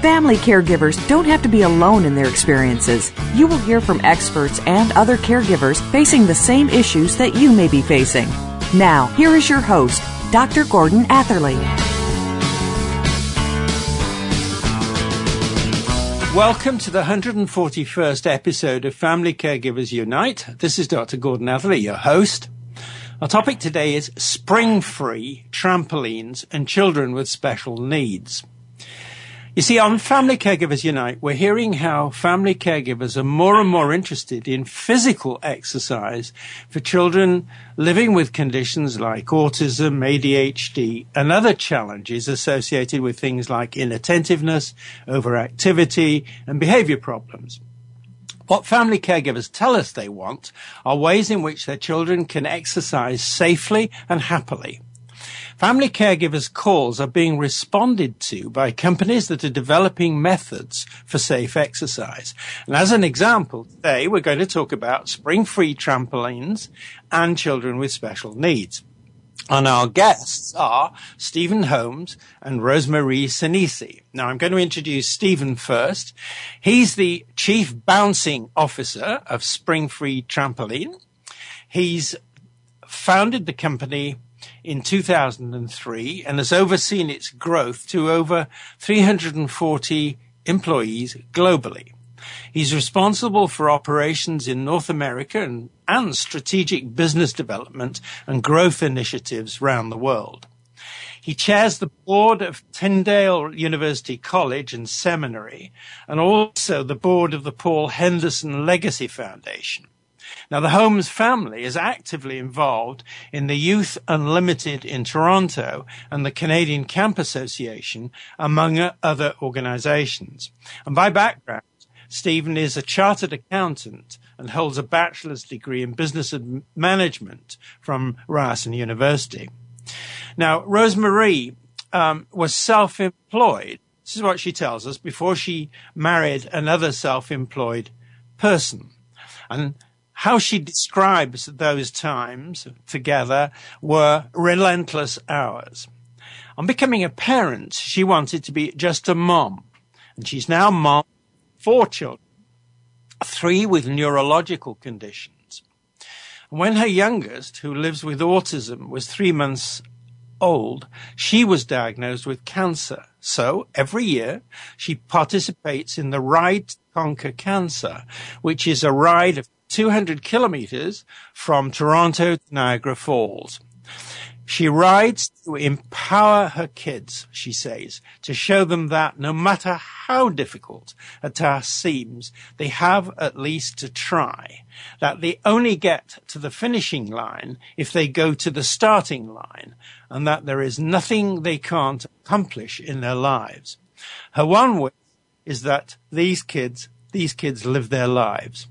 Family caregivers don't have to be alone in their experiences. You will hear from experts and other caregivers facing the same issues that you may be facing. Now, here is your host, Dr. Gordon Atherley. Welcome to the 141st episode of Family Caregivers Unite. This is Dr. Gordon Atherley, your host. Our topic today is spring free trampolines and children with special needs. You see, on Family Caregivers Unite, we're hearing how family caregivers are more and more interested in physical exercise for children living with conditions like autism, ADHD, and other challenges associated with things like inattentiveness, overactivity, and behavior problems. What family caregivers tell us they want are ways in which their children can exercise safely and happily. Family caregivers' calls are being responded to by companies that are developing methods for safe exercise. And as an example, today we're going to talk about spring-free trampolines and children with special needs. And our guests are Steven Holmes and Rosemarie Senisi. Now I'm going to introduce Steven first. He's the Chief Bouncing Officer of Springfree Trampoline. He's founded the company in 2003 and has overseen its growth to over 340 employees globally. He's responsible for operations in North America and, and strategic business development and growth initiatives around the world. He chairs the board of Tyndale University College and Seminary and also the board of the Paul Henderson Legacy Foundation. Now, the Holmes family is actively involved in the Youth Unlimited in Toronto and the Canadian Camp Association, among other organizations. And by background, Steven is a chartered accountant and holds a bachelor's degree in business management from Ryerson University. Now, Rosemarie um, was self-employed. This is what she tells us before she married another self-employed person. And how she describes those times together were relentless hours. On becoming a parent, she wanted to be just a mom. And she's now mom, four children, three with neurological conditions. When her youngest, who lives with autism, was three months old, she was diagnosed with cancer. So every year she participates in the Ride to Conquer Cancer, which is a ride of 200 kilometers from Toronto to Niagara Falls. She rides to empower her kids, she says, to show them that no matter how difficult a task seems, they have at least to try. That they only get to the finishing line if they go to the starting line, and that there is nothing they can't accomplish in their lives. Her one wish is that these kids, these kids live their lives.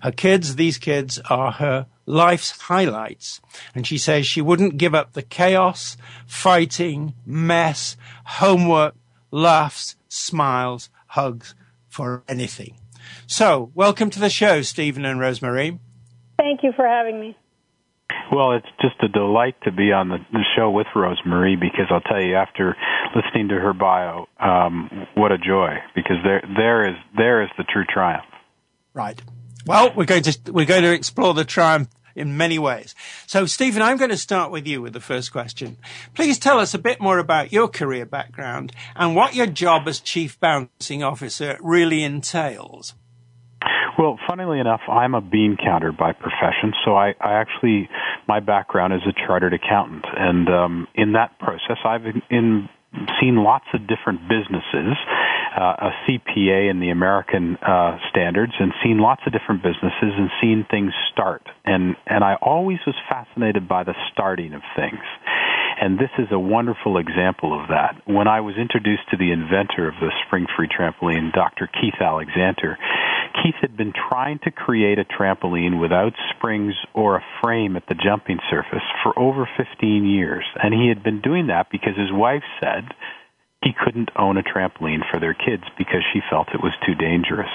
Her kids, these kids are her life's highlights. And she says she wouldn't give up the chaos, fighting, mess, homework, laughs, smiles, hugs for anything. So, welcome to the show, Steven and Rosemarie. Thank you for having me. Well, it's just a delight to be on the, the show with Rosemarie because I'll tell you, after listening to her bio, um, what a joy! Because there, there is, there is the true triumph. Right. Well, we're going to we're going to explore the triumph in many ways. So, Steven, I'm going to start with you with the first question. Please tell us a bit more about your career background and what your job as Chief Bouncing Officer really entails. Well, funnily enough, I'm a bean counter by profession, so I, I actually my background is a chartered accountant, and um, in that process, I've in, seen lots of different businesses, uh, a CPA in the American uh, standards, and seen lots of different businesses and seen things start, and and I always was fascinated by the starting of things. And this is a wonderful example of that. When I was introduced to the inventor of the spring free trampoline, Dr. Keith Alexander, Keith had been trying to create a trampoline without springs or a frame at the jumping surface for over 15 years. And he had been doing that because his wife said he couldn't own a trampoline for their kids because she felt it was too dangerous.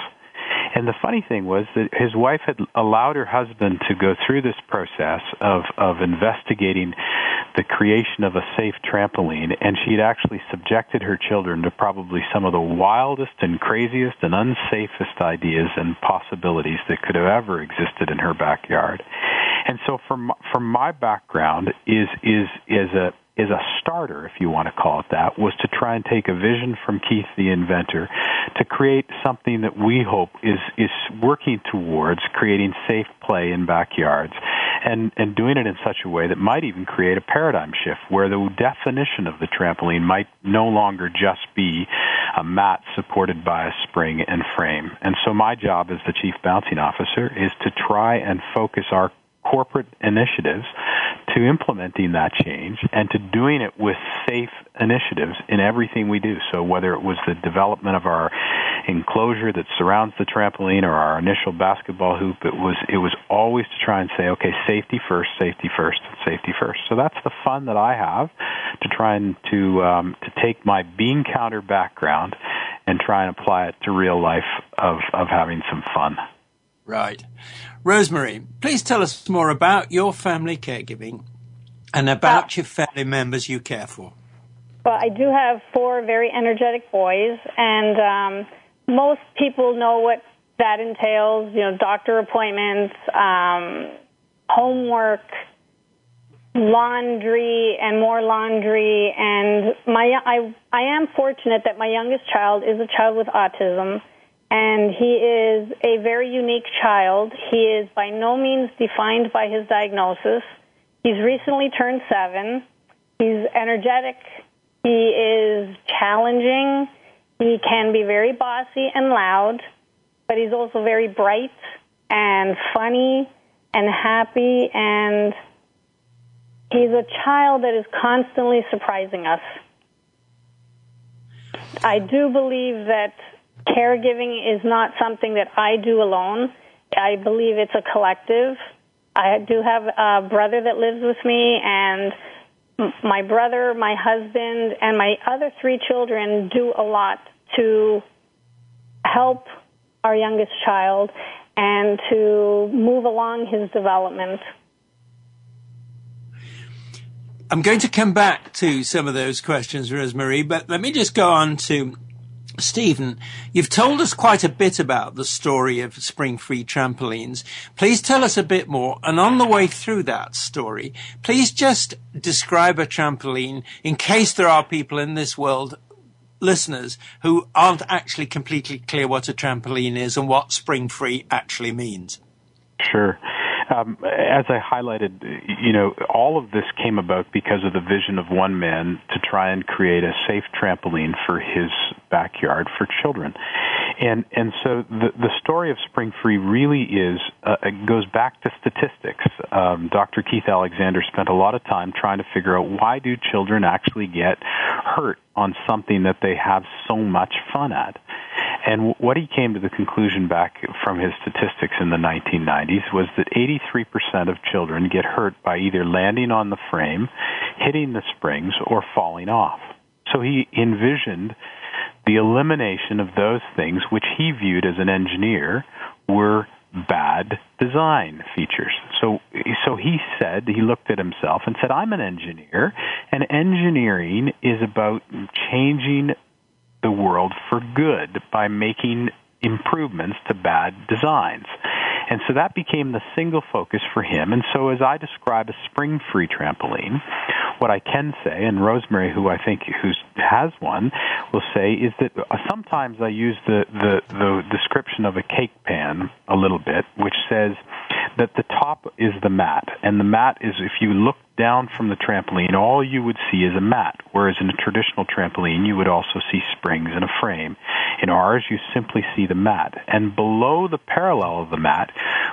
And the funny thing was that his wife had allowed her husband to go through this process of, of investigating the creation of a safe trampoline, and she'd actually subjected her children to probably some of the wildest and craziest and unsafest ideas and possibilities that could have ever existed in her backyard. And so, from from my background, is is is a is a starter, if you want to call it that, was to try and take a vision from Keith the inventor to create something that we hope is is working towards creating safe play in backyards and and doing it in such a way that might even create a paradigm shift where the definition of the trampoline might no longer just be a mat supported by a spring and frame. And so my job as the chief bouncing officer is to try and focus our corporate initiatives to implementing that change and to doing it with safe initiatives in everything we do. So whether it was the development of our enclosure that surrounds the trampoline or our initial basketball hoop, it was it was always to try and say, okay, safety first, safety first, safety first. So that's the fun that I have to try and to um, to take my bean counter background and try and apply it to real life of of having some fun. Right. Rosemarie, please tell us more about your family caregiving and about uh, your family members you care for. Well, I do have four very energetic boys, and um, most people know what that entails. You know, doctor appointments, um, homework, laundry, and more laundry. And my, I, I am fortunate that my youngest child is a child with autism and he is a very unique child. He is by no means defined by his diagnosis. He's recently turned seven. He's energetic. He is challenging. He can be very bossy and loud, but he's also very bright and funny and happy and he's a child that is constantly surprising us. I do believe that caregiving is not something that I do alone. I believe it's a collective. I do have a brother that lives with me, and my brother, my husband, and my other three children do a lot to help our youngest child and to move along his development. I'm going to come back to some of those questions, Rosemarie, but let me just go on to Steven, you've told us quite a bit about the story of spring free trampolines. Please tell us a bit more. And on the way through that story, please just describe a trampoline in case there are people in this world, listeners, who aren't actually completely clear what a trampoline is and what spring free actually means. Sure. Um, as I highlighted, you know, all of this came about because of the vision of one man to try and create a safe trampoline for his backyard for children. And and so the the story of Spring Free really is uh, it goes back to statistics. Um, Dr. Keith Alexander spent a lot of time trying to figure out why do children actually get hurt on something that they have so much fun at. And what he came to the conclusion back from his statistics in the 1990s was that 83% of children get hurt by either landing on the frame, hitting the springs, or falling off. So he envisioned the elimination of those things which he viewed as an engineer were bad design features. So so he said he looked at himself and said I'm an engineer and engineering is about changing the world for good by making improvements to bad designs. And so that became the single focus for him. And so as I describe a spring free trampoline, what I can say, and Rosemarie, who I think who has one, will say is that sometimes I use the, the the description of a cake pan a little bit, which says that the top is the mat, and the mat is if you look down from the trampoline, all you would see is a mat, whereas in a traditional trampoline, you would also see springs and a frame. In ours, you simply see the mat. And below the parallel of the mat,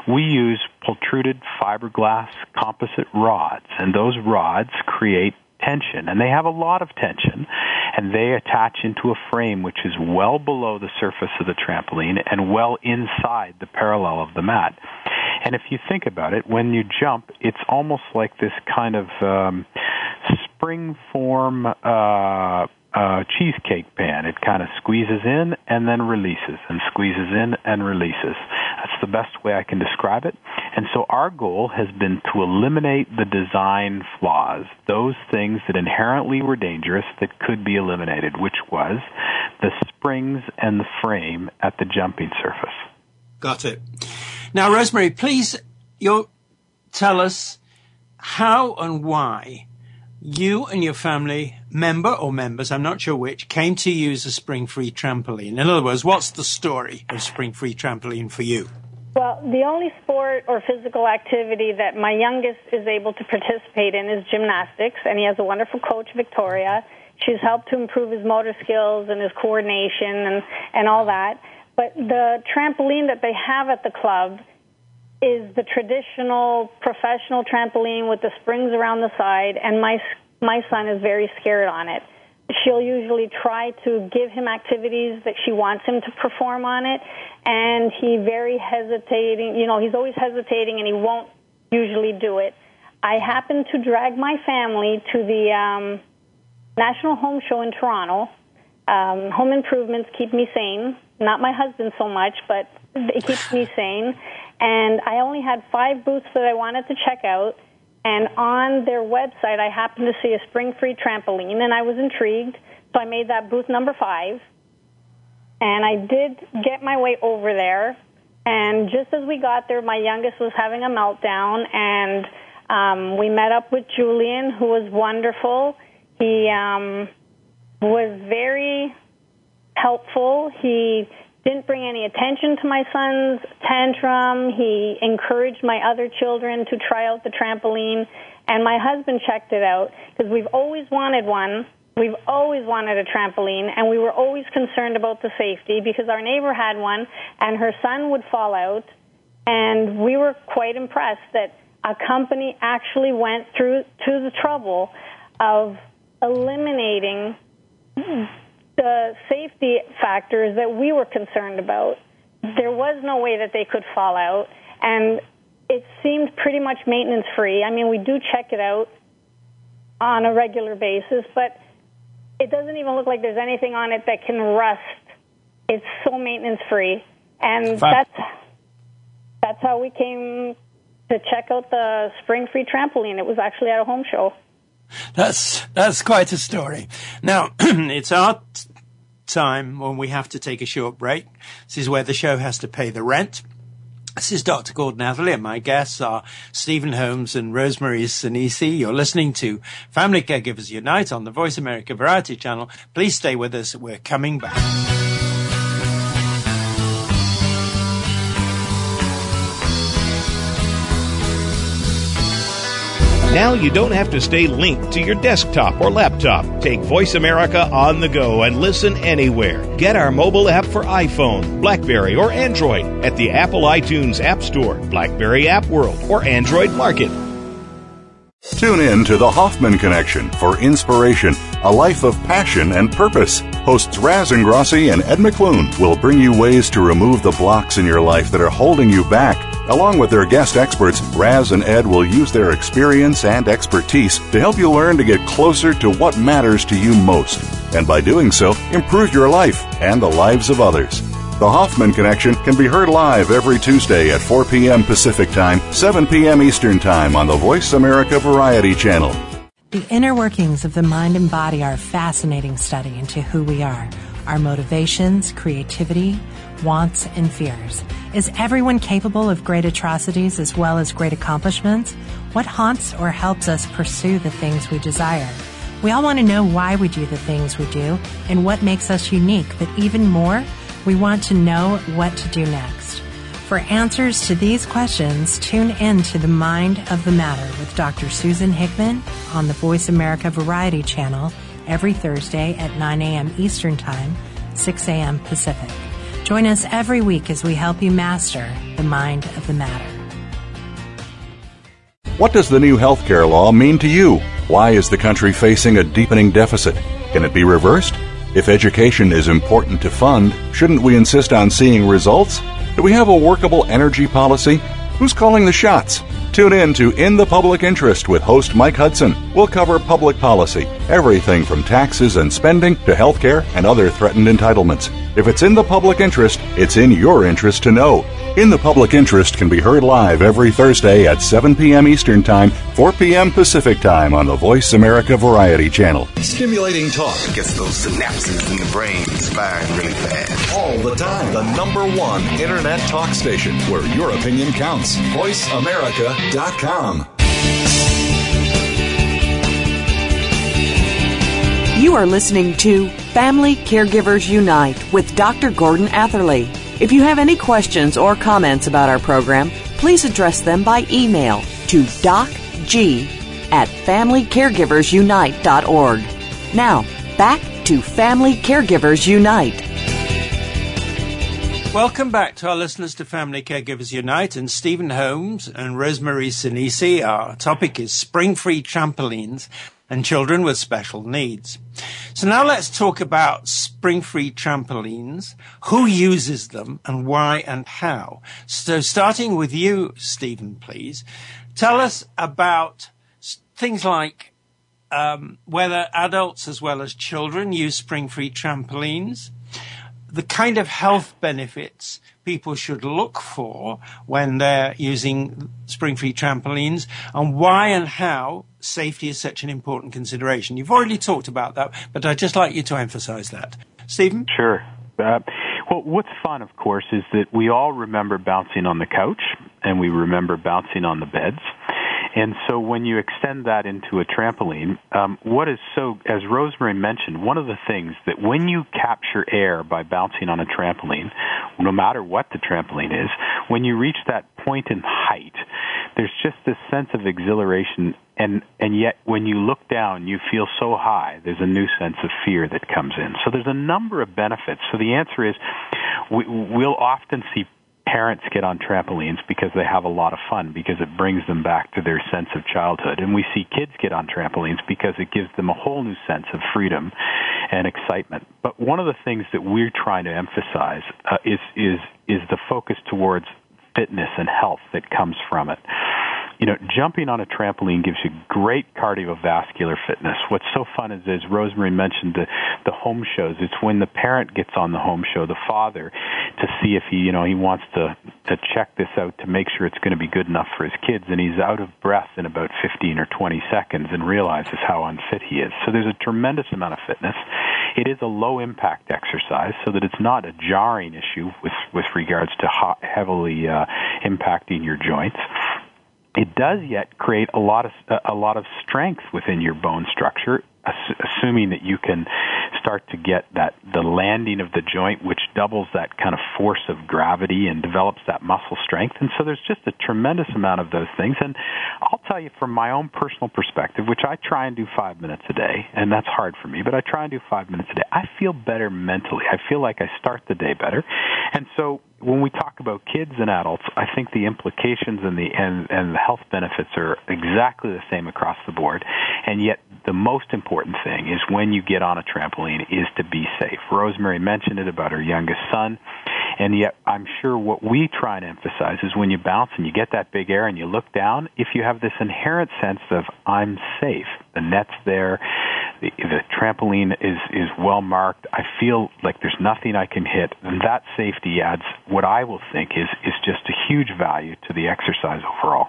we use pultruded fiberglass composite rods, and those rods create tension, and they have a lot of tension, and they attach into a frame which is well below the surface of the trampoline and well inside the parallel of the mat. And if you think about it, when you jump, it's almost like this kind of um, spring form uh, uh, cheesecake pan. It kind of squeezes in and then releases, and squeezes in and releases. That's the best way I can describe it. And so our goal has been to eliminate the design flaws, those things that inherently were dangerous that could be eliminated, which was the springs and the frame at the jumping surface. Got it. Now, Rosemarie, please, you tell us how and why you and your family member or members, I'm not sure which, came to use a spring free trampoline. In other words, what's the story of spring free trampoline for you? Well, the only sport or physical activity that my youngest is able to participate in is gymnastics, and he has a wonderful coach, Victoria. She's helped to improve his motor skills and his coordination and, and all that. But the trampoline that they have at the club is the traditional professional trampoline with the springs around the side, and my my son is very scared on it. She'll usually try to give him activities that she wants him to perform on it, and he very hesitating. You know, he's always hesitating, and he won't usually do it. I happened to drag my family to the um, National Home Show in Toronto. Um, home improvements keep me sane. Not my husband so much, but it keeps me sane and I only had five booths that I wanted to check out. And on their website, I happened to see a spring free trampoline, and I was intrigued. So I made that booth number five. And I did get my way over there. And just as we got there, my youngest was having a meltdown, and um, we met up with Julian, who was wonderful. He um, was very helpful. He didn't bring any attention to my son's tantrum. He encouraged my other children to try out the trampoline, and my husband checked it out because we've always wanted one. We've always wanted a trampoline, and we were always concerned about the safety because our neighbor had one, and her son would fall out. And we were quite impressed that a company actually went through to the trouble of eliminating the safety factors that we were concerned about. There was no way that they could fall out, and it seemed pretty much maintenance free. I mean, we do check it out on a regular basis, but it doesn't even look like there's anything on it that can rust. It's so maintenance free, and that's that's how we came to check out the spring free trampoline. It was actually at a home show. That's that's quite a story. Now it's our time when we have to take a short break. This is where the show has to pay the rent. This is Dr. Gordon Atherley, and my guests are Steven Holmes and Rosemarie Senisi. You're listening to Family Caregivers Unite on the Voice America Variety Channel. Please stay with us. We're coming back. Now you don't have to stay linked to your desktop or laptop. Take Voice America on the go and listen anywhere. Get our mobile app for iPhone, Blackberry, or Android at the Apple iTunes App Store, Blackberry App World, or Android Market. Tune in to the Hoffman Connection for inspiration, a life of passion and purpose. Hosts Raz Ingrasci and Ed McClune will bring you ways to remove the blocks in your life that are holding you back. Along with their guest experts, Raz and Ed will use their experience and expertise to help you learn to get closer to what matters to you most. And by doing so, improve your life and the lives of others. The Hoffman Connection can be heard live every Tuesday at 4 p.m. Pacific Time, 7 p.m. Eastern Time on the Voice America Variety Channel. The inner workings of the mind and body are a fascinating study into who we are, our motivations, creativity, wants, and fears. Is everyone capable of great atrocities as well as great accomplishments? What haunts or helps us pursue the things we desire? We all want to know why we do the things we do and what makes us unique, but even more, we want to know what to do next. For answers to these questions, tune in to The Mind of the Matter with Dr. Susan Hickman on the Voice America Variety Channel every Thursday at 9 a.m. Eastern Time, 6 a.m. Pacific. Join us every week as we help you master the mind of the matter. What does the new healthcare law mean to you? Why is the country facing a deepening deficit? Can it be reversed? If education is important to fund, shouldn't we insist on seeing results? Do we have a workable energy policy? Who's calling the shots? Tune in to In the Public Interest with host Mike Hudson. We'll cover public policy, everything from taxes and spending to healthcare and other threatened entitlements. If it's in the public interest, it's in your interest to know. In the Public Interest can be heard live every Thursday at 7 p.m. Eastern Time, 4 p.m. Pacific Time on the Voice America Variety Channel. Stimulating talk gets those synapses in the brain firing really fast. All the time, the number one internet talk station where your opinion counts. VoiceAmerica.com. You are listening to Family Caregivers Unite with Dr. Gordon Atherley. If you have any questions or comments about our program, please address them by email to docg at familycaregiversunite.org. Now, back to Family Caregivers Unite. Welcome back to our listeners to Family Caregivers Unite and Steven Holmes and Rosemarie Senisi. Our topic is spring free trampolines and children with special needs. So now let's talk about spring-free trampolines, who uses them and why and how. So starting with you, Steven, please, tell us about things like um, whether adults as well as children use spring-free trampolines, the kind of health benefits people should look for when they're using spring-free trampolines and why and how safety is such an important consideration. You've already talked about that, but I'd just like you to emphasize that. Steven? Sure. Uh, well, what's fun, of course, is that we all remember bouncing on the couch and we remember bouncing on the beds. And so when you extend that into a trampoline, um, what is so, as Rosemarie mentioned, one of the things that when you capture air by bouncing on a trampoline, no matter what the trampoline is, when you reach that point in height, there's just this sense of exhilaration and and yet when you look down you feel so high there's a new sense of fear that comes in. So there's a number of benefits. So the answer is we, we'll often see parents get on trampolines because they have a lot of fun because it brings them back to their sense of childhood. And we see kids get on trampolines because it gives them a whole new sense of freedom and excitement. But one of the things that we're trying to emphasize uh, is is is the focus towards fitness and health that comes from it you know, jumping on a trampoline gives you great cardiovascular fitness. What's so fun is, as Rosemarie mentioned, the the home shows. It's when the parent gets on the home show, the father, to see if he, you know, he wants to to check this out to make sure it's going to be good enough for his kids, and he's out of breath in about 15 or 20 seconds and realizes how unfit he is. So there's a tremendous amount of fitness. It is a low impact exercise, so that it's not a jarring issue with with regards to heavily uh, impacting your joints. It does yet create a lot of a lot of strength within your bone structure assuming that you can start to get that the landing of the joint which doubles that kind of force of gravity and develops that muscle strength. And so there's just a tremendous amount of those things. And I'll tell you from my own personal perspective which I try and do 5 minutes a day and that's hard for me but I try and do 5 minutes a day. I feel better mentally. I feel like I start the day better. And so when we talk about kids and adults, I think the implications and the and, and the health benefits are exactly the same across the board. And yet the most important thing is when you get on a trampoline is to be safe. Rosemarie mentioned it about her youngest son. And yet I'm sure what we try and emphasize is when you bounce and you get that big air and you look down, if you have this inherent sense of I'm safe, the net's there, the, the trampoline is is well marked. I feel like there's nothing I can hit, and that safety adds what I will think is is just a huge value to the exercise overall.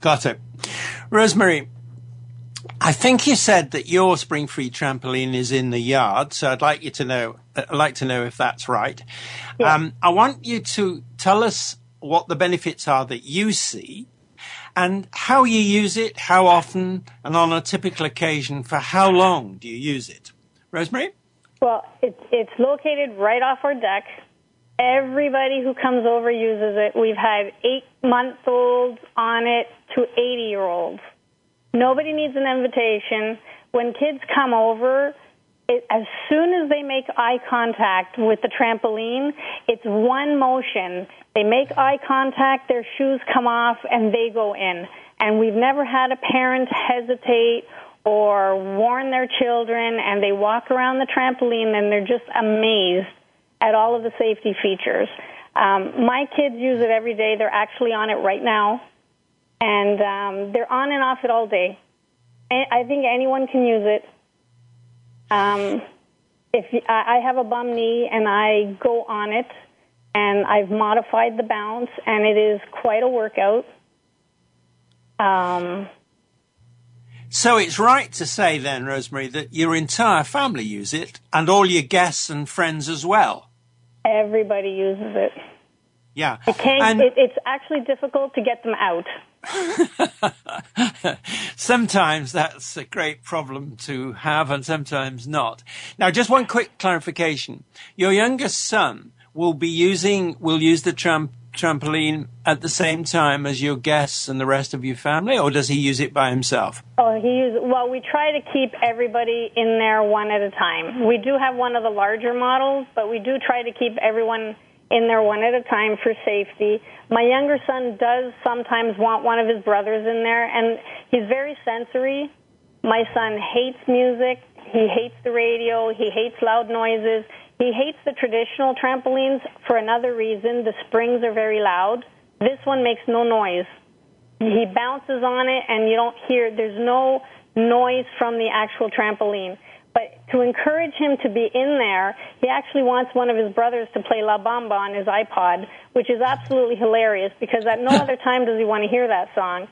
Got it, Rosemarie. I think you said that your spring-free trampoline is in the yard, so I'd like you to know. I'd like to know if that's right. Yeah. Um, I want you to tell us what the benefits are that you see, and how you use it, how often, and on a typical occasion, for how long do you use it? Rosemarie? Well, it's it's located right off our deck. Everybody who comes over uses it. We've had eight month olds on it to 80 year olds. Nobody needs an invitation. When kids come over, it, as soon as they make eye contact with the trampoline, it's one motion. They make eye contact, their shoes come off, and they go in. And we've never had a parent hesitate or warn their children, and they walk around the trampoline and they're just amazed at all of the safety features. Um, my kids use it every day. They're actually on it right now, and um, they're on and off it all day. I think anyone can use it. Um, if you, I have a bum knee and I go on it, and I've modified the bounce, and it is quite a workout. Um, so it's right to say then, Rosemarie, that your entire family use it, and all your guests and friends as well. Everybody uses it. Yeah, it and, it, it's actually difficult to get them out. sometimes that's a great problem to have and sometimes not. Now, just one quick clarification. Your youngest son will be using, will use the tramp, trampoline at the same time as your guests and the rest of your family, or does he use it by himself? Oh, he uses, well, we try to keep everybody in there one at a time. We do have one of the larger models, but we do try to keep everyone in there one at a time for safety. My younger son does sometimes want one of his brothers in there, and he's very sensory. My son hates music. He hates the radio. He hates loud noises. He hates the traditional trampolines for another reason. The springs are very loud. This one makes no noise. He bounces on it, and you don't hear, there's no noise from the actual trampoline. But to encourage him to be in there, he actually wants one of his brothers to play La Bamba on his iPod, which is absolutely hilarious because at no other time does he want to hear that song.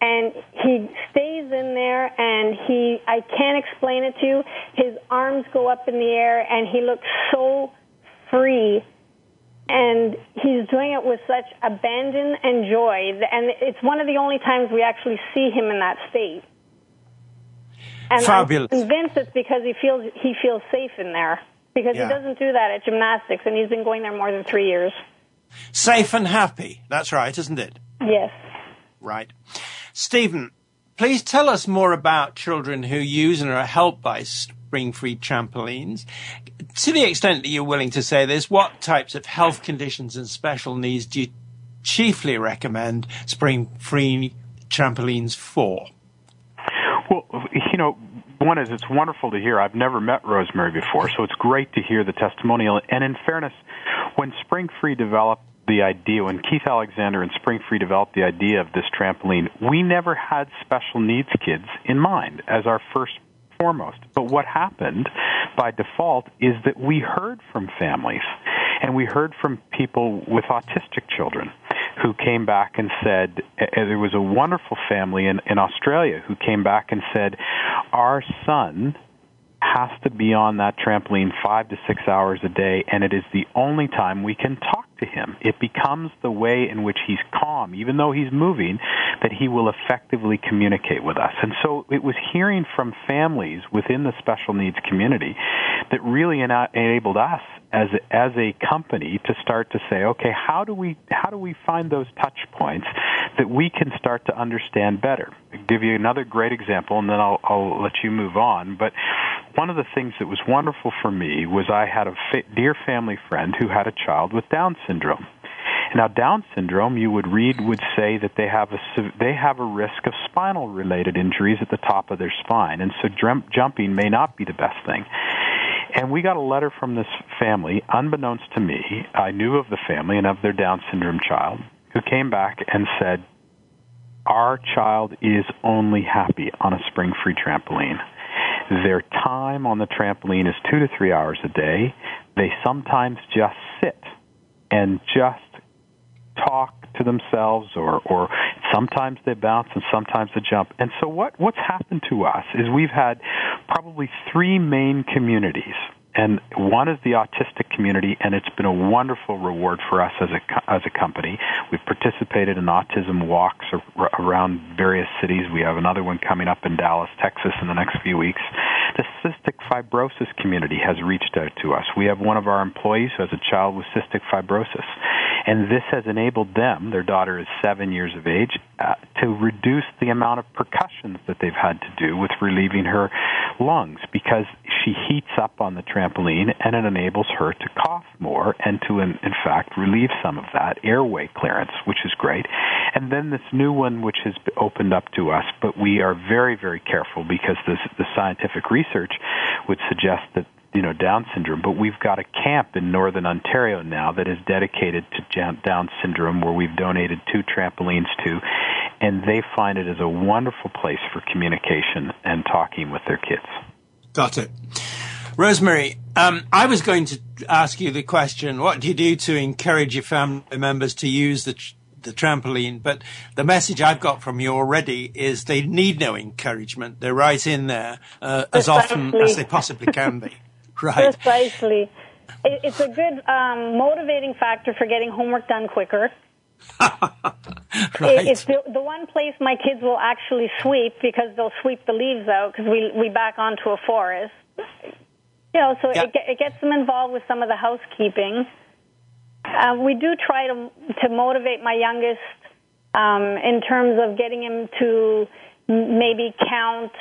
And he stays in there and he, I can't explain it to you, his arms go up in the air and he looks so free. And he's doing it with such abandon and joy. And it's one of the only times we actually see him in that state and Fabulous. I'm convinced it's because he feels he feels safe in there because yeah. he doesn't do that at gymnastics, and he's been going there more than three years. Safe and happy. That's right, isn't it? Yes. Right. Steven, please tell us more about children who use and are helped by spring free trampolines. To the extent that you're willing to say this, what types of health conditions and special needs do you chiefly recommend spring free trampolines for? One is it's wonderful to hear. I've never met Rosemarie before, so it's great to hear the testimonial. And in fairness, when Spring Free developed the idea, when Keith Alexander and Spring Free developed the idea of this trampoline, we never had special needs kids in mind as our first foremost. But what happened by default is that we heard from families and we heard from people with autistic children who came back and said, there was a wonderful family in, in Australia who came back and said, our son has to be on that trampoline five to six hours a day, and it is the only time we can talk to him. It becomes the way in which he's calm, even though he's moving, that he will effectively communicate with us. And so it was hearing from families within the special needs community that really enabled us as a, as a company to start to say, okay, how do we how do we find those touch points that we can start to understand better? I'll give you another great example, and then I'll, I'll let you move on. But one of the things that was wonderful for me was I had a dear family friend who had a child with Down syndrome. Now, Down syndrome, you would read, would say that they have a they have a risk of spinal related injuries at the top of their spine, and so jump, jumping may not be the best thing. And we got a letter from this family, unbeknownst to me. I knew of the family and of their Down syndrome child, who came back and said, "Our child is only happy on a spring-free trampoline." Their time on the trampoline is two to three hours a day. They sometimes just sit and just talk to themselves or, or sometimes they bounce and sometimes they jump. And so what, what's happened to us is we've had probably three main communities and one is the autistic community, and it's been a wonderful reward for us as a as a company. We've participated in autism walks around various cities. We have another one coming up in Dallas, Texas, in the next few weeks. The cystic fibrosis community has reached out to us. We have one of our employees who has a child with cystic fibrosis, and this has enabled them. Their daughter is seven years of age uh, to reduce the amount of percussions that they've had to do with relieving her lungs because she heats up on the trampoline and it enables her to cough more and to, in, in fact, relieve some of that airway clearance, which is great. And then this new one, which has opened up to us, but we are very, very careful because this, the scientific research would suggest that you know Down syndrome, but we've got a camp in northern Ontario now that is dedicated to Down syndrome, where we've donated two trampolines to, and they find it as a wonderful place for communication and talking with their kids. Got it. Rosemarie, um, I was going to ask you the question: What do you do to encourage your family members to use the the trampoline? But the message I've got from you already is they need no encouragement. They're right in there uh, as often as they possibly can be. Right. Precisely. It's a good um, motivating factor for getting homework done quicker. right. It's the, the one place my kids will actually sweep because they'll sweep the leaves out because we we back onto a forest. You know, so it, it gets them involved with some of the housekeeping. Uh, we do try to to motivate my youngest um, in terms of getting him to maybe count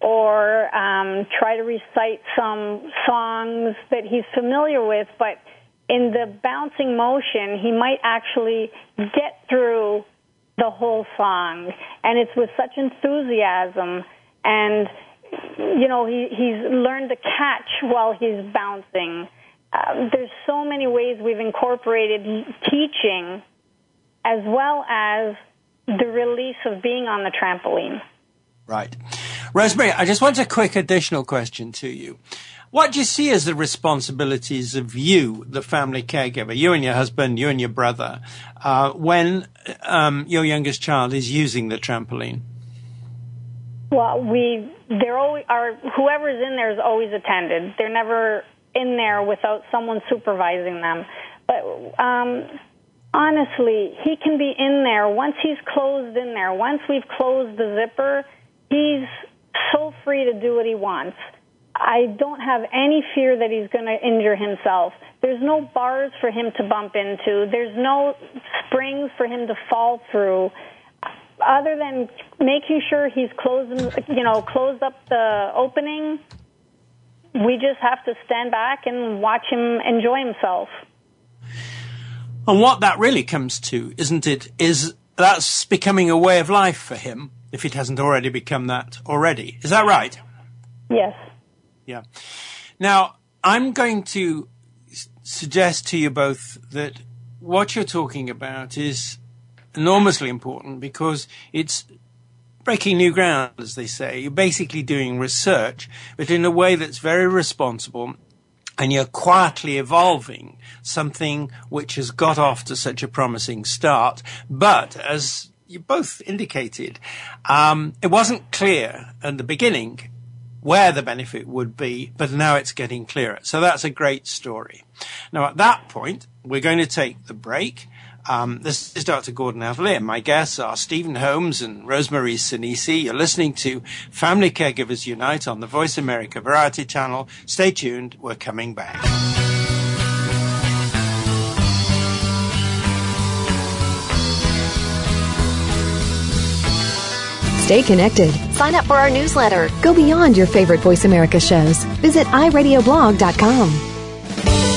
or um, try to recite some songs that he's familiar with, but in the bouncing motion, he might actually get through the whole song. And it's with such enthusiasm and you know, he, he's learned to catch while he's bouncing. Uh, there's so many ways we've incorporated teaching as well as the release of being on the trampoline. Right. Rosemarie, I just want a quick additional question to you. What do you see as the responsibilities of you, the family caregiver, you and your husband, you and your brother, uh, when um, your youngest child is using the trampoline? Well, we they're always are whoever's in there is always attended. They're never in there without someone supervising them. But um, honestly, he can be in there once he's closed in there. Once we've closed the zipper, he's so free to do what he wants. I don't have any fear that he's going to injure himself. There's no bars for him to bump into. There's no springs for him to fall through. Other than making sure he's closed, you know, closed up the opening, we just have to stand back and watch him enjoy himself. And what that really comes to, isn't it, is that's becoming a way of life for him if it hasn't already become that already. Is that right? Yes. Yeah. Now, I'm going to suggest to you both that what you're talking about is enormously important because it's breaking new ground, as they say. You're basically doing research, but in a way that's very responsible and you're quietly evolving something which has got off to such a promising start. But as you both indicated, um, it wasn't clear at the beginning where the benefit would be, but now it's getting clearer. So that's a great story. Now at that point, we're going to take the break. Um, this is Dr. Gordon and my guests are Steven Holmes and Rosemarie Senisi. You're listening to Family Caregivers Unite on the Voice America Variety Channel. Stay tuned. We're coming back. Stay connected. Sign up for our newsletter. Go beyond your favorite Voice America shows. Visit iradioblog.com.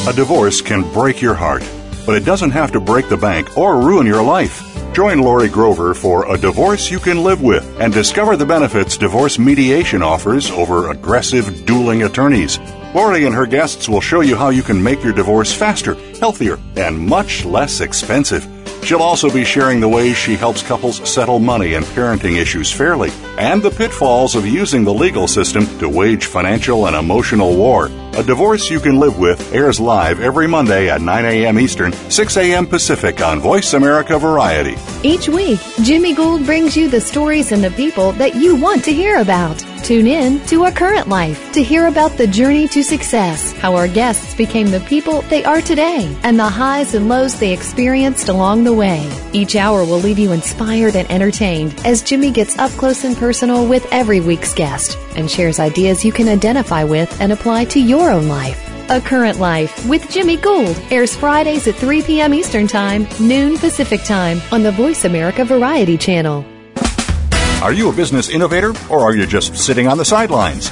A divorce can break your heart, but it doesn't have to break the bank or ruin your life. Join Lori Grover for A Divorce You Can Live With and discover the benefits divorce mediation offers over aggressive dueling attorneys. Lori and her guests will show you how you can make your divorce faster, healthier, and much less expensive. She'll also be sharing the ways she helps couples settle money and parenting issues fairly, and the pitfalls of using the legal system to wage financial and emotional war. A Divorce You Can Live With airs live every Monday at 9 a.m. Eastern, 6 a.m. Pacific on Voice America Variety. Each week, Jimmy Gould brings you the stories and the people that you want to hear about. Tune in to A Current Life to hear about the journey to success, how our guests became the people they are today, and the highs and lows they experienced along the way. Each hour will leave you inspired and entertained as Jimmy gets up close and personal with every week's guest and shares ideas you can identify with and apply to your own life. A Current Life with Jimmy Gould airs Fridays at 3 p.m. Eastern Time, noon Pacific Time on the Voice America Variety Channel. Are you a business innovator or are you just sitting on the sidelines?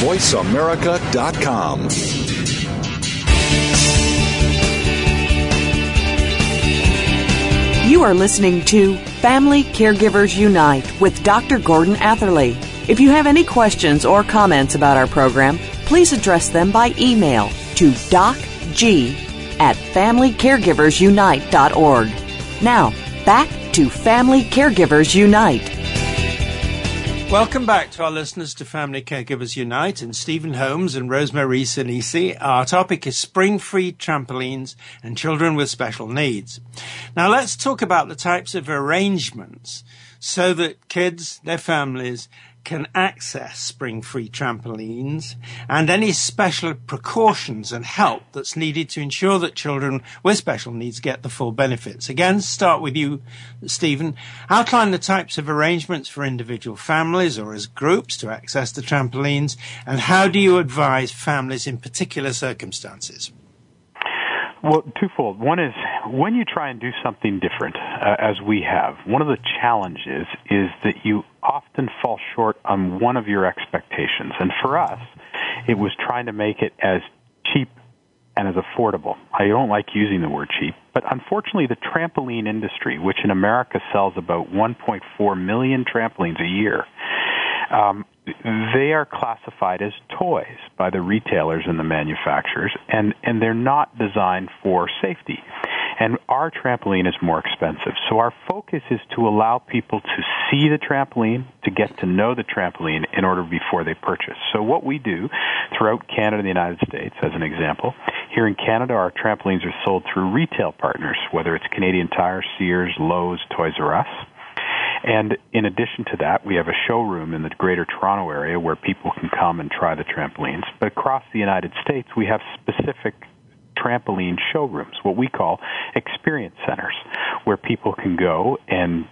VoiceAmerica.com. You are listening to Family Caregivers Unite with Dr. Gordon Atherley. If you have any questions or comments about our program, please address them by email to docg at familycaregiversunite.org. Now, back to Family Caregivers Unite. Welcome back to our listeners to Family Caregivers Unite and Steven Holmes and Rosemarie Senisi. Our topic is Springfree trampolines and children with special needs. Now let's talk about the types of arrangements so that kids, their families, can access Springfree trampolines and any special precautions and help that's needed to ensure that children with special needs get the full benefits. Again, start with you, Steven. Outline the types of arrangements for individual families or as groups to access the trampolines and how do you advise families in particular circumstances? Well, twofold. One is when you try and do something different, uh, as we have, one of the challenges is that you often fall short on one of your expectations. And for us, it was trying to make it as cheap and as affordable. I don't like using the word cheap, but unfortunately, the trampoline industry, which in America sells about 1.4 million trampolines a year, um, they are classified as toys by the retailers and the manufacturers, and, and they're not designed for safety. And our trampoline is more expensive. So our focus is to allow people to see the trampoline, to get to know the trampoline in order before they purchase. So what we do throughout Canada and the United States, as an example, here in Canada, our trampolines are sold through retail partners, whether it's Canadian Tire, Sears, Lowe's, Toys R Us. And in addition to that, we have a showroom in the greater Toronto area where people can come and try the trampolines. But across the United States, we have specific trampoline showrooms, what we call experience centers, where people can go and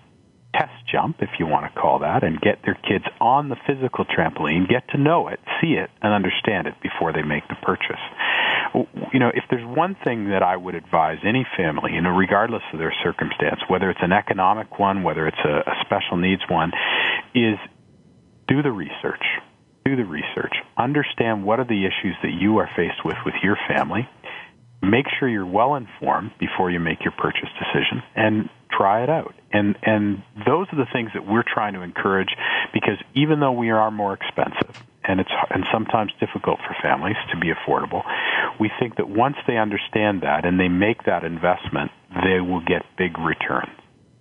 test jump, if you want to call that, and get their kids on the physical trampoline, get to know it, see it, and understand it before they make the purchase. You know, if there's one thing that I would advise any family, you know, regardless of their circumstance, whether it's an economic one, whether it's a, a special needs one, is do the research. Do the research. Understand what are the issues that you are faced with with your family. Make sure you're well informed before you make your purchase decision and try it out. And and those are the things that we're trying to encourage because even though we are more expensive and it's and sometimes difficult for families to be affordable, we think that once they understand that and they make that investment, they will get big returns.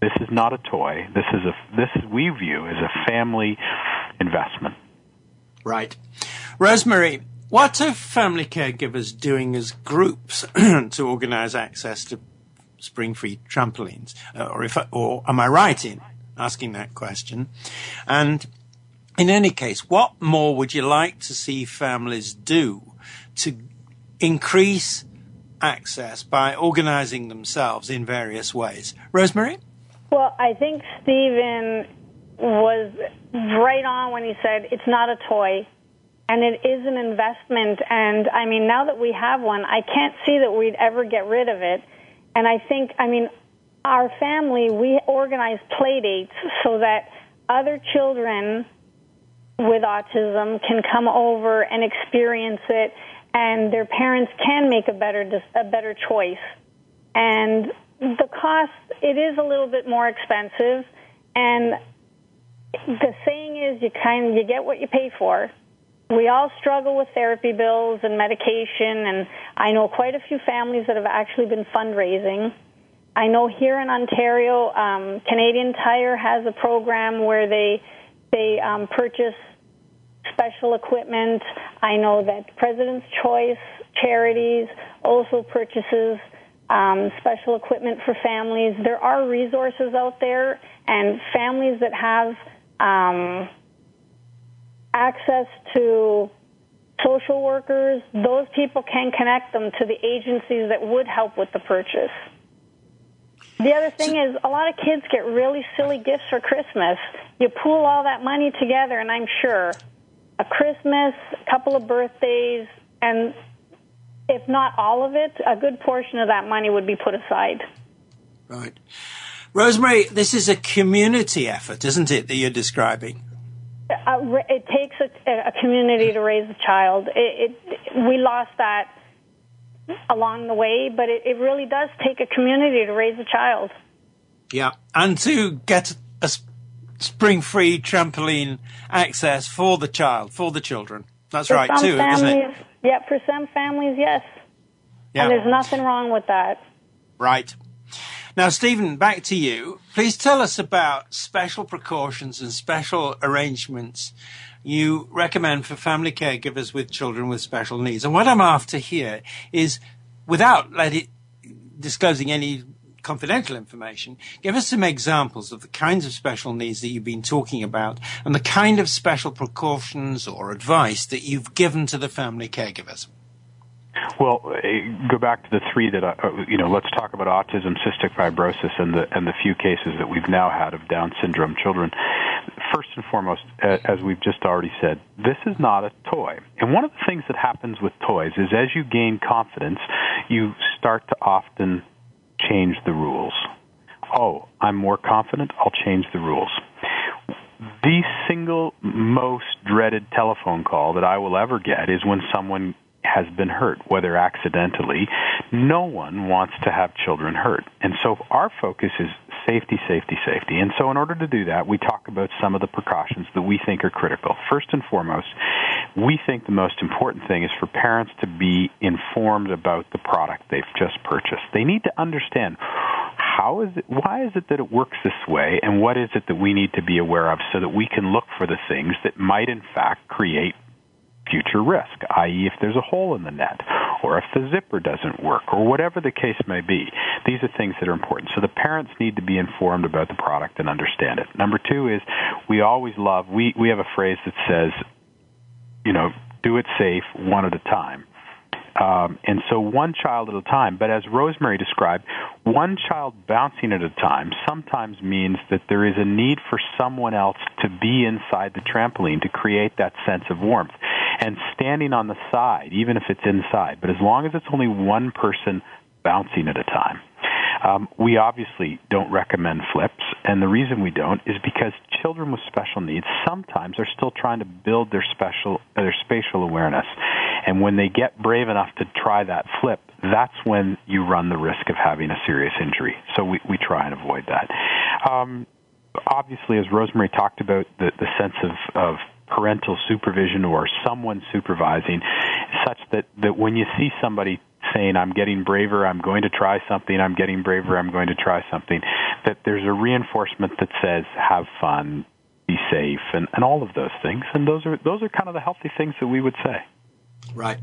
This is not a toy. This is a this we view as a family investment. Right. Rosemarie, what are family caregivers doing as groups to organize access to Springfree trampolines? Uh, or if, or am I right in asking that question? And in any case, what more would you like to see families do to increase access by organizing themselves in various ways? Rosemarie? Well, I think Steven was right on when he said it's not a toy and it is an investment. And I mean, now that we have one, I can't see that we'd ever get rid of it. And I think, I mean, our family, we organize play dates so that other children with autism can come over and experience it and their parents can make a better a better choice. And the cost it is a little bit more expensive, and the saying is you kind you get what you pay for. We all struggle with therapy bills and medication, and I know quite a few families that have actually been fundraising. I know here in Ontario, um, Canadian Tire has a program where they they um, purchase special equipment. I know that President's Choice Charities also purchases um, special equipment for families. There are resources out there, and families that have um, access to social workers, those people can connect them to the agencies that would help with the purchase. The other thing is, a lot of kids get really silly gifts for Christmas. You pool all that money together, and I'm sure a Christmas, a couple of birthdays, and if not all of it, a good portion of that money would be put aside. Right. Rosemarie, this is a community effort, isn't it, that you're describing? Uh, it takes a, a, community to raise a child. It, it, we lost that along the way, but it, it really does take a community to raise a child. Yeah, and to get a Springfree trampoline access for the child, for the children. That's for right, too, families, isn't it? Yeah, for some families, yes. Yeah. And there's nothing wrong with that. Right. Now, Steven, back to you. Please tell us about special precautions and special arrangements you recommend for family caregivers with children with special needs. And what I'm after here is, without it, disclosing any confidential information, give us some examples of the kinds of special needs that you've been talking about and the kind of special precautions or advice that you've given to the family caregivers. Well, uh, go back to the three that I, uh, you know. Let's talk about autism, cystic fibrosis, and the and the few cases that we've now had of Down syndrome children. First and foremost, as we've just already said, this is not a toy. And one of the things that happens with toys is as you gain confidence, you start to often change the rules. Oh, I'm more confident, I'll change the rules. The single most dreaded telephone call that I will ever get is when someone has been hurt, whether accidentally. No one wants to have children hurt. And so our focus is safety, safety, safety. And so in order to do that, we talk about some of the precautions that we think are critical. First and foremost, we think the most important thing is for parents to be informed about the product they've just purchased. They need to understand how is it, why is it that it works this way and what is it that we need to be aware of so that we can look for the things that might in fact create future risk, i.e., if there's a hole in the net, or if the zipper doesn't work, or whatever the case may be. These are things that are important. So the parents need to be informed about the product and understand it. Number two is we always love, we, we have a phrase that says, you know, do it safe one at a time. Um, and so one child at a time. But as Rosemarie described, one child bouncing at a time sometimes means that there is a need for someone else to be inside the trampoline to create that sense of warmth. And standing on the side, even if it's inside, but as long as it's only one person bouncing at a time. Um, we obviously don't recommend flips, and the reason we don't is because children with special needs sometimes are still trying to build their special their spatial awareness, and when they get brave enough to try that flip, that's when you run the risk of having a serious injury. So we we try and avoid that. Um, obviously, as Rosemarie talked about, the the sense of of parental supervision or someone supervising such that, that when you see somebody saying, I'm getting braver, I'm going to try something, I'm getting braver, I'm going to try something, that there's a reinforcement that says, have fun, be safe, and, and all of those things. And those are, those are kind of the healthy things that we would say. Right.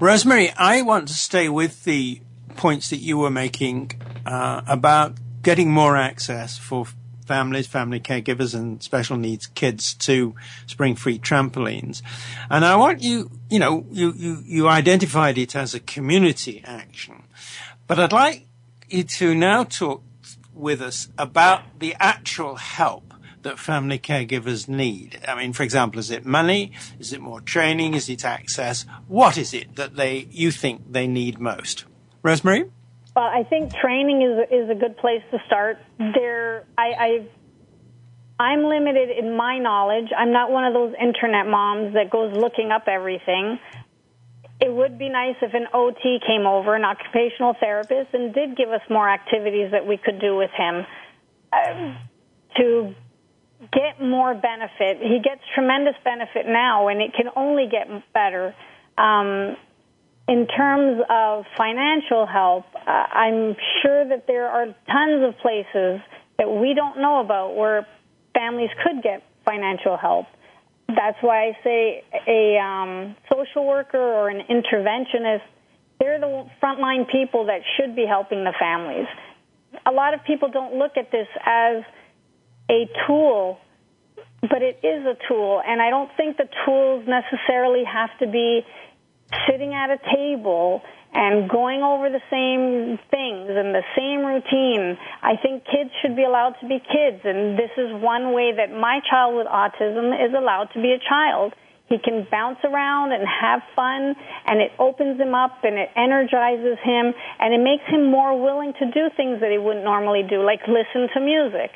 Rosemarie, I want to stay with the points that you were making uh, about getting more access for families, family caregivers and special needs kids to Springfree trampolines. And I want you, you know, you, you, you identified it as a community action, but I'd like you to now talk with us about the actual help that family caregivers need? I mean, for example, is it money? Is it more training? Is it access? What is it that they you think they need most? Rosemarie? Well, I think training is is a good place to start. There, I, I I'm limited in my knowledge. I'm not one of those internet moms that goes looking up everything. it would be nice if an OT came over, an occupational therapist, and did give us more activities that we could do with him uh, to get more benefit. He gets tremendous benefit now, and it can only get better. Um, in terms of financial help, uh, I'm sure that there are tons of places that we don't know about where families could get financial help. That's why I say a um, social worker or an interventionist, they're the frontline people that should be helping the families. A lot of people don't look at this as a tool, but it is a tool, and I don't think the tools necessarily have to be sitting at a table and going over the same things and the same routine. I think kids should be allowed to be kids, and this is one way that my child with autism is allowed to be a child. He can bounce around and have fun, and it opens him up and it energizes him, and it makes him more willing to do things that he wouldn't normally do, like listen to music.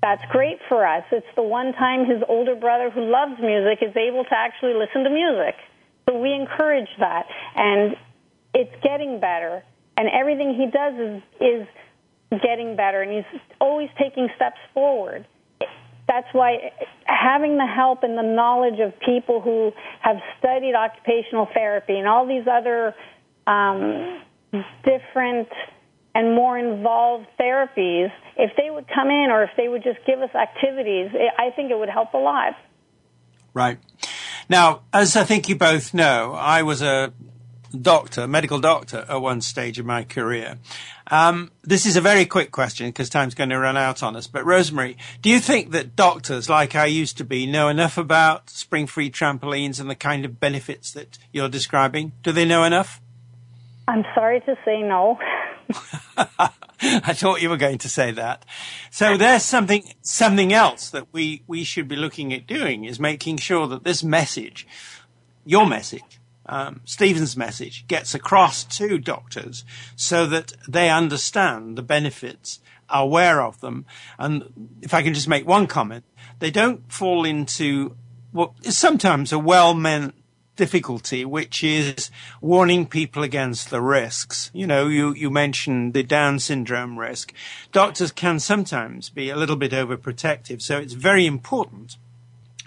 That's great for us. It's the one time his older brother who loves music is able to actually listen to music. So we encourage that. And it's getting better, and everything he does is is getting better, and he's always taking steps forward. That's why having the help and the knowledge of people who have studied occupational therapy and all these other um, different and more involved therapies, if they would come in or if they would just give us activities, I think it would help a lot. Right. Now, as I think you both know, I was a doctor, medical doctor at one stage of my career. Um, this is a very quick question because time's going to run out on us. But Rosemarie, do you think that doctors, like I used to be, know enough about Springfree trampolines and the kind of benefits that you're describing? Do they know enough? I'm sorry to say no. I thought you were going to say that. So there's something something else that we we should be looking at doing is making sure that this message, your message, um, Steven's message gets across to doctors so that they understand the benefits, are aware of them. And if I can just make one comment, they don't fall into what is sometimes a well-meant difficulty, which is warning people against the risks. You know, you, you mentioned the Down syndrome risk. Doctors can sometimes be a little bit overprotective. So it's very important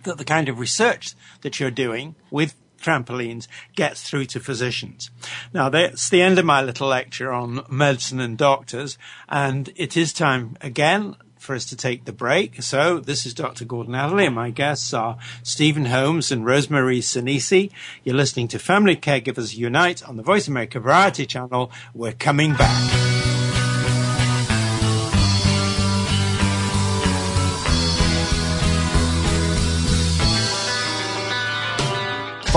that the kind of research that you're doing with trampolines gets through to physicians. Now, that's the end of my little lecture on medicine and doctors, and it is time again for us to take the break. So this is Dr. Gordon Atherley, and my guests are Steven Holmes and Rosemarie Senisi. You're listening to Family Caregivers Unite on the Voice America Variety Channel. We're coming back.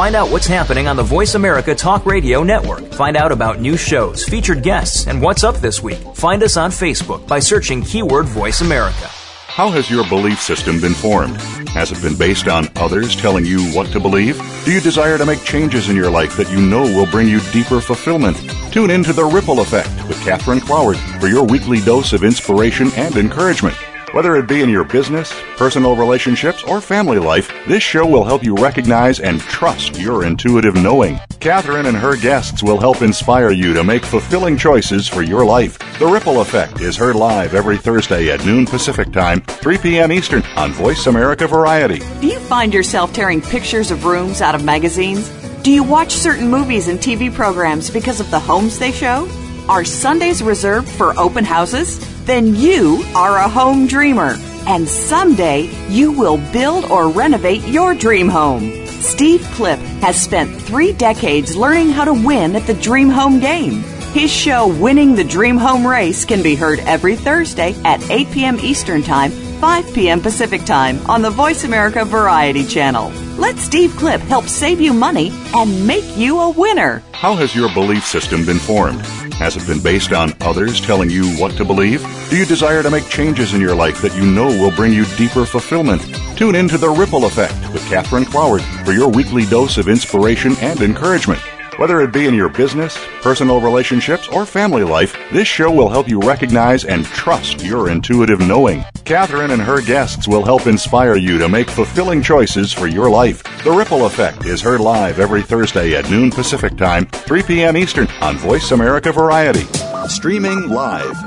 Find out what's happening on the Voice America Talk Radio Network. Find out about new shows, featured guests, and what's up this week. Find us on Facebook by searching keyword Voice America. How has your belief system been formed? Has it been based on others telling you what to believe? Do you desire to make changes in your life that you know will bring you deeper fulfillment? Tune in to The Ripple Effect with Catherine Cloward for your weekly dose of inspiration and encouragement. Whether it be in your business, personal relationships, or family life, this show will help you recognize and trust your intuitive knowing. Catherine and her guests will help inspire you to make fulfilling choices for your life. The Ripple Effect is heard live every Thursday at noon Pacific Time, 3 p.m. Eastern on Voice America Variety. Do you find yourself tearing pictures of rooms out of magazines? Do you watch certain movies and TV programs because of the homes they show? Are Sundays reserved for open houses? Then you are a home dreamer. And someday you will build or renovate your dream home. Steve Clip has spent three decades learning how to win at the dream home game. His show, Winning the Dream Home Race, can be heard every Thursday at 8 p.m. Eastern Time, 5 p.m. Pacific Time on the Voice America Variety Channel. Let Steve Clip help save you money and make you a winner. How has your belief system been formed? Has it been based on others telling you what to believe? Do you desire to make changes in your life that you know will bring you deeper fulfillment? Tune in to The Ripple Effect with Catherine Cloward for your weekly dose of inspiration and encouragement. Whether it be in your business, personal relationships, or family life, this show will help you recognize and trust your intuitive knowing. Catherine and her guests will help inspire you to make fulfilling choices for your life. The Ripple Effect is heard live every Thursday at noon Pacific Time, 3 p.m. Eastern on Voice America Variety. Streaming live.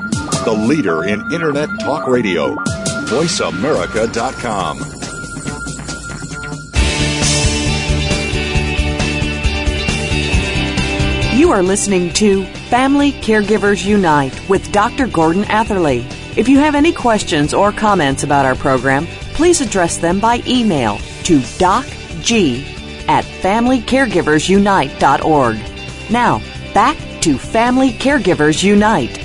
The leader in Internet Talk Radio. VoiceAmerica.com. You are listening to Family Caregivers Unite with Dr. Gordon Atherley. If you have any questions or comments about our program, please address them by email to docg at familycaregiversunite.org. Now, back to Family Caregivers Unite.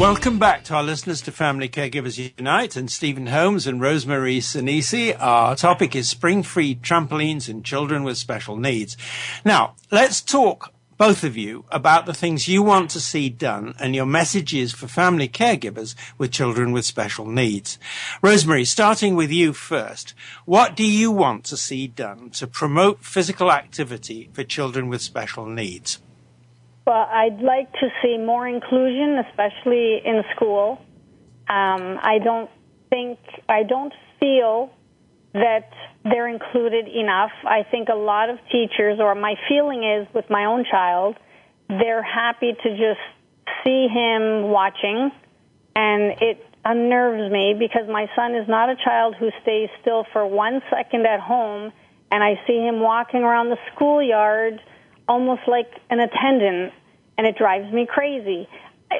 Welcome back to our listeners to Family Caregivers Unite and Steven Holmes and Rosemarie Senisi. Our topic is Springfree trampolines and children with special needs. Now, let's talk both of you about the things you want to see done and your messages for family caregivers with children with special needs. Rosemarie, starting with you first, what do you want to see done to promote physical activity for children with special needs? Well, I'd like to see more inclusion, especially in school. Um, I don't think, I don't feel that they're included enough. I think a lot of teachers, or my feeling is with my own child, they're happy to just see him watching, and it unnerves me because my son is not a child who stays still for one second at home, and I see him walking around the schoolyard almost like an attendant, and it drives me crazy. I,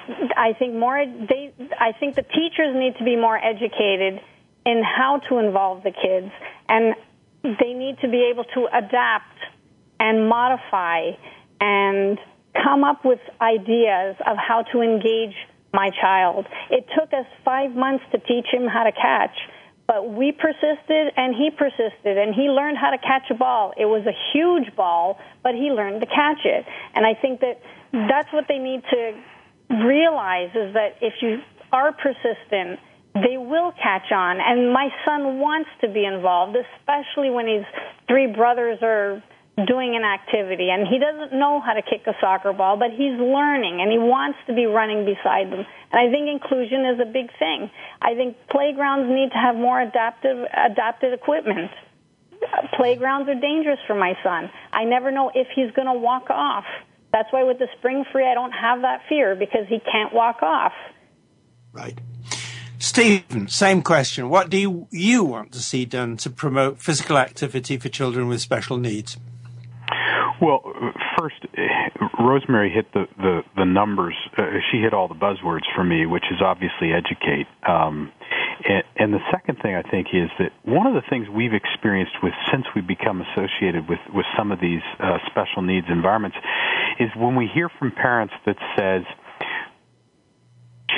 I think more they I think the teachers need to be more educated in how to involve the kids, and they need to be able to adapt and modify and come up with ideas of how to engage my child. It took us five months to teach him how to catch, but we persisted and he persisted and he learned how to catch a ball. It was a huge ball, but he learned to catch it. And I think that that's what they need to realize is that if you are persistent they will catch on. And my son wants to be involved, especially when his three brothers are doing an activity and he doesn't know how to kick a soccer ball, but he's learning and he wants to be running beside them. And I think inclusion is a big thing. I think playgrounds need to have more adaptive, adapted equipment. Playgrounds are dangerous for my son. I never know if he's going to walk off. That's why with the spring free, I don't have that fear because he can't walk off. Right. Steven, same question. What do you, want to see done to promote physical activity for children with special needs? Well, first, Rosemarie hit the the, the numbers. Uh, she hit all the buzzwords for me, which is obviously educate. Um, and, and the second thing I think is that one of the things we've experienced with since we become associated with with some of these uh, special needs environments is when we hear from parents that says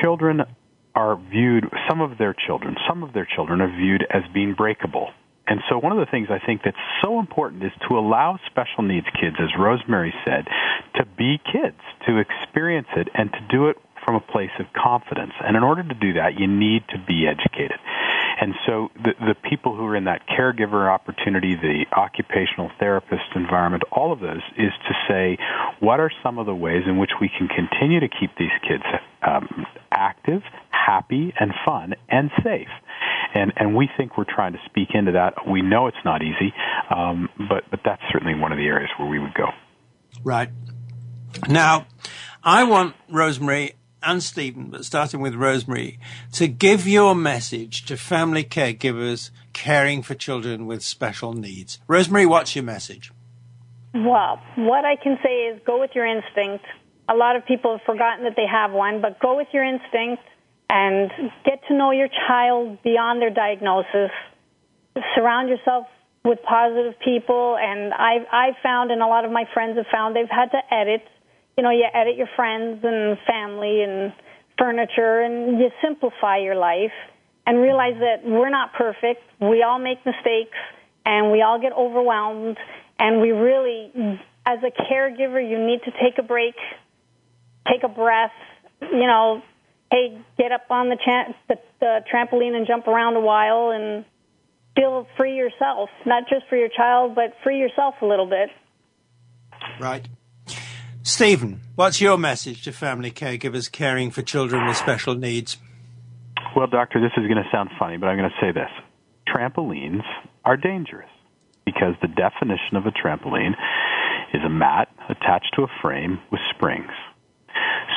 children are viewed, some of their children, some of their children are viewed as being breakable. And so one of the things I think that's so important is to allow special needs kids, as Rosemarie said, to be kids, to experience it, and to do it from a place of confidence. And in order to do that, you need to be educated. And so the, the people who are in that caregiver opportunity, the occupational therapist environment, all of those is to say, what are some of the ways in which we can continue to keep these kids um, active, happy, and fun, and safe? And, and we think we're trying to speak into that. We know it's not easy, um, but, but that's certainly one of the areas where we would go. Right. Now, I want Rosemarie and Steven, but starting with Rosemarie, to give your message to family caregivers caring for children with special needs. Rosemarie, what's your message? Well, what I can say is go with your instinct. A lot of people have forgotten that they have one, but go with your instinct and get to know your child beyond their diagnosis. Surround yourself with positive people, and I've, I've found, and a lot of my friends have found, they've had to edit you know, you edit your friends and family and furniture and you simplify your life and realize that we're not perfect. We all make mistakes and we all get overwhelmed and we really, as a caregiver, you need to take a break, take a breath, you know, hey, get up on the, cha- the, the trampoline and jump around a while and feel free yourself, not just for your child, but free yourself a little bit. Right. Steven, what's your message to family caregivers caring for children with special needs? Well, doctor, this is going to sound funny, but I'm going to say this. Trampolines are dangerous because the definition of a trampoline is a mat attached to a frame with springs.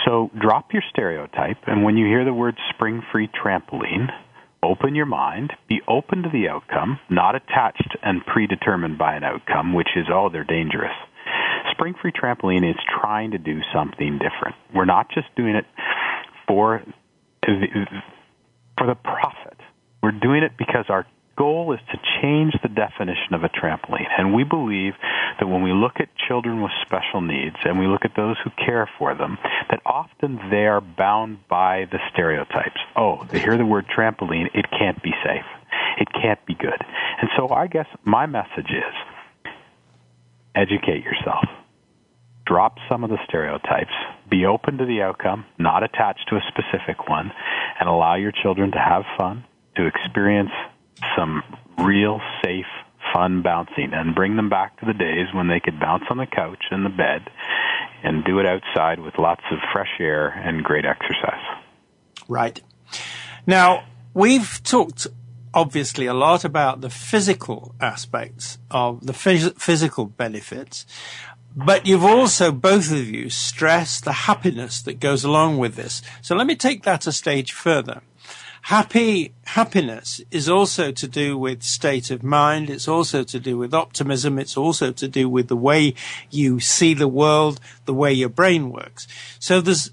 So drop your stereotype, and when you hear the word spring free trampoline, open your mind, be open to the outcome, not attached and predetermined by an outcome, which is, oh, they're dangerous. Springfree Trampoline is trying to do something different. We're not just doing it for for the profit. We're doing it because our goal is to change the definition of a trampoline. And we believe that when we look at children with special needs and we look at those who care for them, that often they are bound by the stereotypes. Oh, they hear the word trampoline, it can't be safe. It can't be good. And so I guess my message is educate yourself. Drop some of the stereotypes. Be open to the outcome, not attached to a specific one, and allow your children to have fun, to experience some real safe, fun bouncing and bring them back to the days when they could bounce on the couch and the bed and do it outside with lots of fresh air and great exercise. Right. Now, we've talked obviously a lot about the physical aspects of the phys- physical benefits, but you've also, both of you, stressed the happiness that goes along with this. So let me take that a stage further. Happy, happiness is also to do with state of mind. It's also to do with optimism. It's also to do with the way you see the world, the way your brain works. So there's,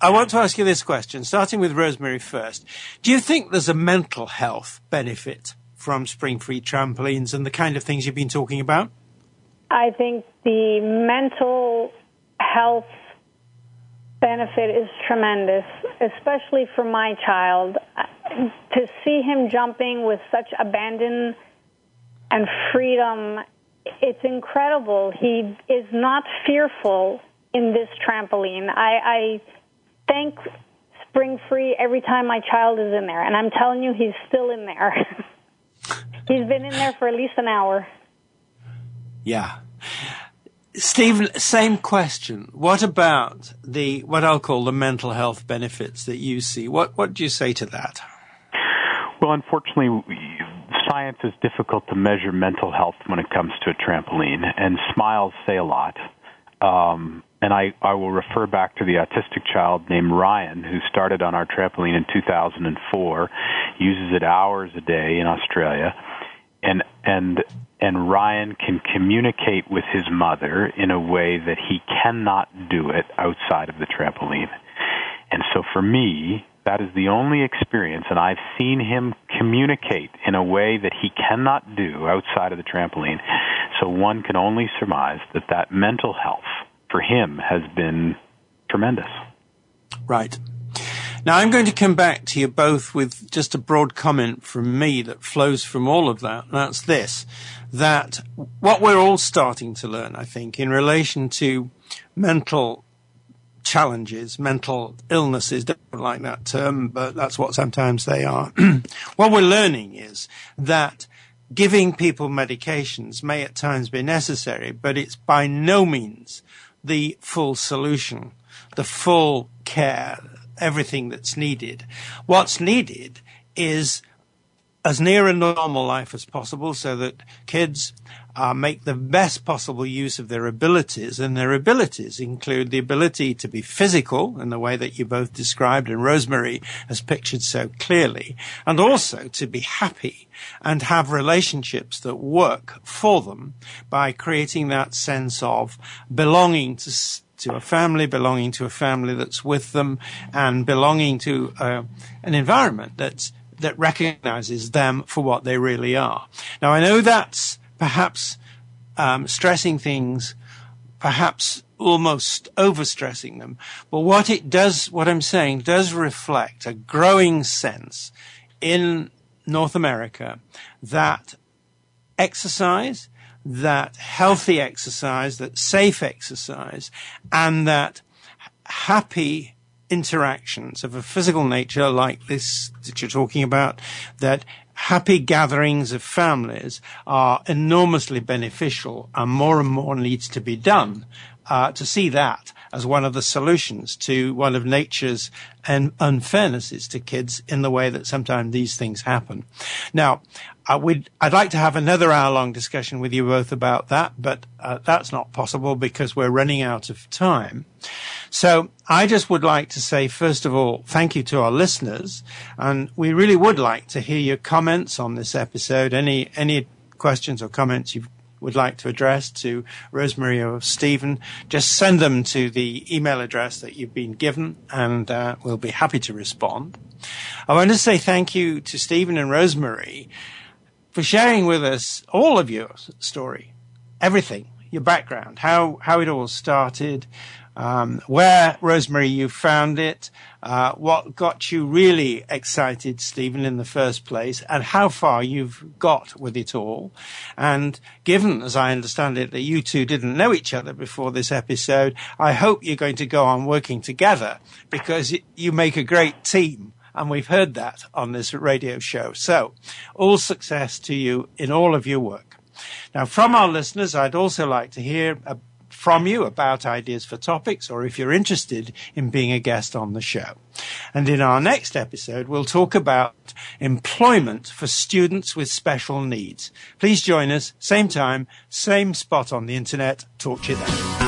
I want to ask you this question, starting with Rosemarie first. Do you think there's a mental health benefit from Springfree trampolines and the kind of things you've been talking about? I think the mental health benefit is tremendous, especially for my child. To see him jumping with such abandon and freedom, it's incredible. He is not fearful in this trampoline. I, I thank Springfree every time my child is in there, and I'm telling you, he's still in there. he's been in there for at least an hour. Yeah. Steven, same question. What about the what I'll call the mental health benefits that you see? What what do you say to that? Well, unfortunately, science is difficult to measure mental health when it comes to a trampoline, and smiles say a lot. Um, and I, I will refer back to the autistic child named Ryan who started on our trampoline in 2004, uses it hours a day in Australia, and and and Ryan can communicate with his mother in a way that he cannot do it outside of the trampoline. And so for me, that is the only experience, and I've seen him communicate in a way that he cannot do outside of the trampoline. So one can only surmise that that mental health for him has been tremendous. Right. Now I'm going to come back to you both with just a broad comment from me that flows from all of that. That's this, that what we're all starting to learn, I think, in relation to mental challenges, mental illnesses, don't like that term, but that's what sometimes they are. what we're learning is that giving people medications may at times be necessary, but it's by no means the full solution, the full care, everything that's needed. What's needed is as near a normal life as possible so that kids uh, make the best possible use of their abilities. And their abilities include the ability to be physical in the way that you both described and Rosemarie has pictured so clearly, and also to be happy and have relationships that work for them by creating that sense of belonging to to a family, belonging to a family that's with them, and belonging to uh, an environment that's that recognizes them for what they really are. Now, I know that's perhaps um, stressing things, perhaps almost overstressing them, but what it does, what I'm saying, does reflect a growing sense in North America that exercise that healthy exercise, that safe exercise, and that happy interactions of a physical nature like this that you're talking about, that happy gatherings of families are enormously beneficial and more and more needs to be done uh, to see that as one of the solutions to one of nature's un- unfairnesses to kids in the way that sometimes these things happen. Now, uh, I'd like to have another hour long discussion with you both about that, but uh, that's not possible because we're running out of time. So I just would like to say, first of all, thank you to our listeners. And we really would like to hear your comments on this episode. Any, any questions or comments you would like to address to Rosemarie or Steven, just send them to the email address that you've been given and uh, we'll be happy to respond. I want to say thank you to Steven and Rosemarie for sharing with us all of your story, everything, your background, how, how it all started, um, where, Rosemarie, you found it, uh, what got you really excited, Steven, in the first place, and how far you've got with it all. And given, as I understand it, that you two didn't know each other before this episode, I hope you're going to go on working together because you make a great team. And we've heard that on this radio show. So all success to you in all of your work. Now, from our listeners, I'd also like to hear uh, from you about ideas for topics or if you're interested in being a guest on the show. And in our next episode, we'll talk about employment for students with special needs. Please join us, same time, same spot on the internet. Talk to you then.